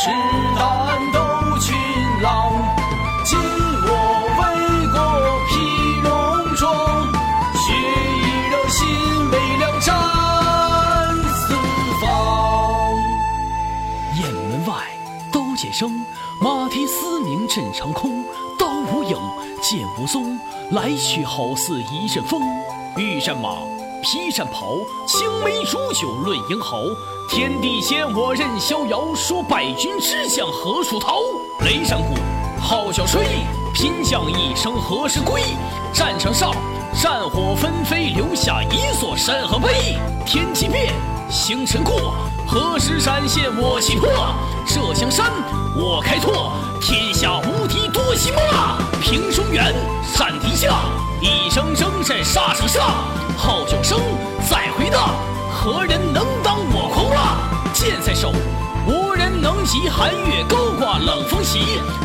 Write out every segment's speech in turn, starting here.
士胆斗群狼。今我为国披戎装，血已热心为良战四方。雁门外，刀剑声，马蹄嘶鸣震长空。刀无影，剑无踪，来去好似一阵风。玉山马，披战袍，青梅煮酒论英豪。天地间，我任逍遥，说败军之将何处逃？雷山鼓，号角吹，拼将一生何时归？战场上，战火纷飞，留下一座山河碑。天际变，星辰过，何时展现我气魄？这江山，我开拓，天下无敌多希望。平中原，战天下，一声声在沙场上，号角手，无人能及寒月高挂冷风袭。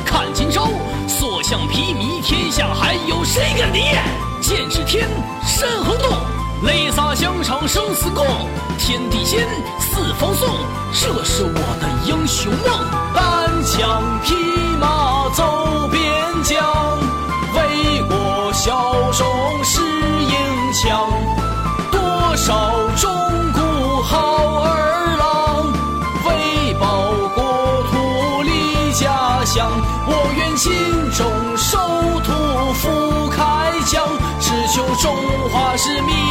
看今朝，所向披靡，天下还有谁敢敌？剑指天，山河动，泪洒疆场生死共。天地间，四方颂，这是我的英雄梦。单枪匹马走边疆，为国效忠是英强。乡。我愿尽忠守土复开疆，只求中华是名。